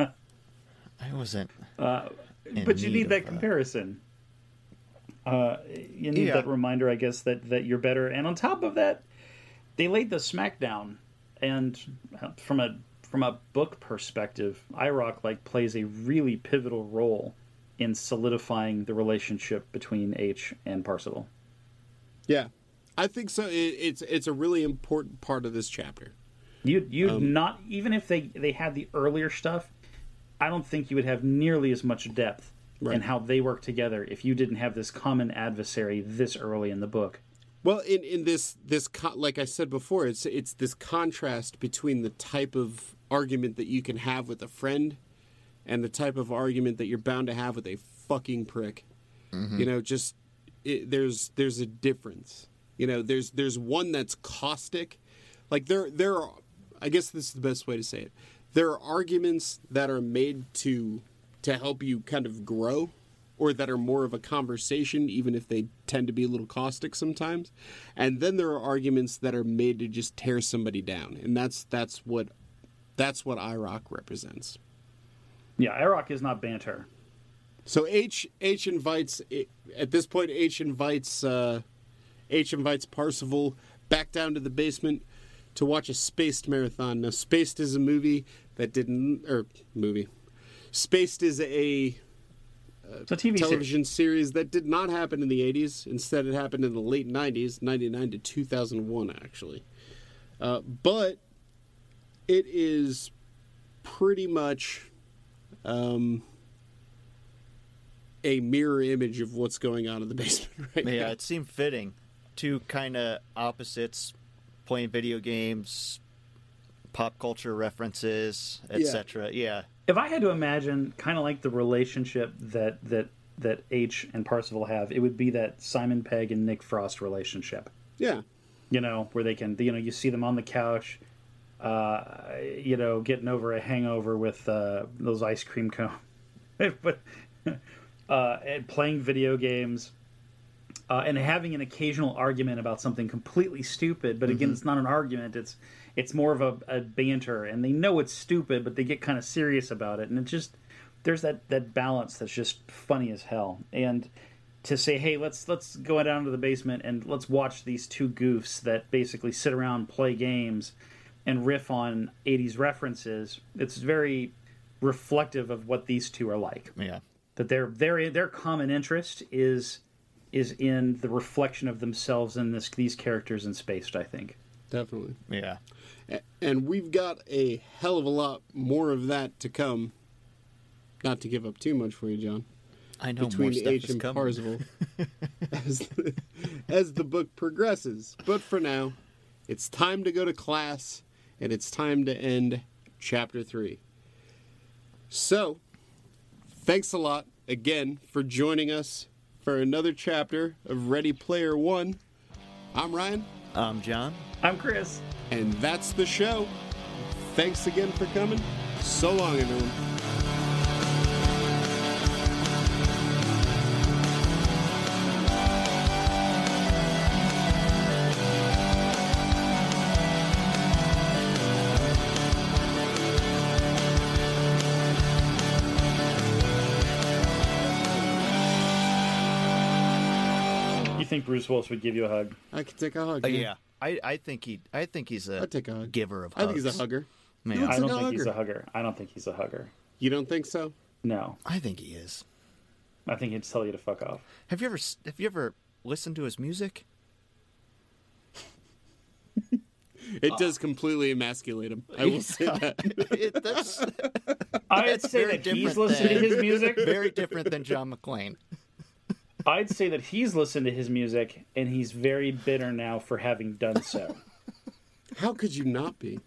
I wasn't. in but you need that uh, comparison. Uh, you need Yeah. that reminder, I guess, that that you're better. And on top of that, they laid the smackdown, and uh, from a from a book perspective, IROC like plays a really pivotal role in solidifying the relationship between H and Parzival. Yeah, I think so. It, it's it's a really important part of this chapter. You you Um, would not even if they they had the earlier stuff, I don't think you would have nearly as much depth Right. in how they work together if you didn't have this common adversary this early in the book. Well, in in this this co- like I said before, it's it's this contrast between the type of argument that you can have with a friend and the type of argument that you're bound to have with a fucking prick. You know, just it, there's there's a difference. You know, there's there's one that's caustic. Like there there are I guess this is the best way to say it. There are arguments that are made to to help you kind of grow or that are more of a conversation even if they tend to be a little caustic sometimes. And then there are arguments that are made to just tear somebody down. And that's that's what that's what IROC represents. Yeah, IROC is not banter. So H H invites at this point H invites uh, H invites Parzival back down to the basement to watch a Spaced marathon. Now Spaced is a movie that didn't or movie. Spaced is a It's a TV series. television series that did not happen in the 80s. Instead, it happened in the late 90s, 99 to 2001, actually. Uh, but it is pretty much um, a mirror image of what's going on in the basement right Yeah, now. Yeah, it seemed fitting. Two kind of opposites, playing video games, pop culture references, etc. Yeah. If I had to imagine kind of like the relationship that that that H and Parzival have, it would be that Simon Pegg and Nick Frost relationship. Yeah. you know, where they can, you know, you see them on the couch, uh, you know, getting over a hangover with uh, those ice cream cones, but uh, and playing video games, uh, and having an occasional argument about something completely stupid. But again, it's not an argument; it's it's more of a, a banter, and they know it's stupid, but they get kind of serious about it, and it just there's that that balance that's just funny as hell, and to say, hey, let's let's go down to the basement and let's watch these two goofs that basically sit around, play games, and riff on '80s references. It's very reflective of what these two are like. Yeah. That their their their common interest is is in the reflection of themselves in this these characters in Spaced. I think. Definitely. Yeah. And we've got a hell of a lot more of that to come. Not to give up too much for you, John. I know more between stuff H is and coming. Parzival as the, as the book progresses. But for now, it's time to go to class and it's time to end chapter three. So, thanks a lot again for joining us for another chapter of Ready Player One. I'm Ryan, I'm John. I'm Chris. and that's the show. Thanks again for coming. So long, everyone. You Bruce Willis would give you a hug? I can take a hug. Uh, yeah. I, I think he I think he's a I'd take a hug. giver of hugs. I think he's a hugger. Man, Looks I don't like a think he's a hugger. I don't think he's a hugger. You don't think so? No, I think he is. I think he'd tell you to fuck off. Have you ever have you ever listened to his music? It does completely emasculate him. I will say that. It- that's I'd say that he's different listened to his music. very different than John McClane. I'd say that he's listened to his music and he's very bitter now for having done so. How could you not be?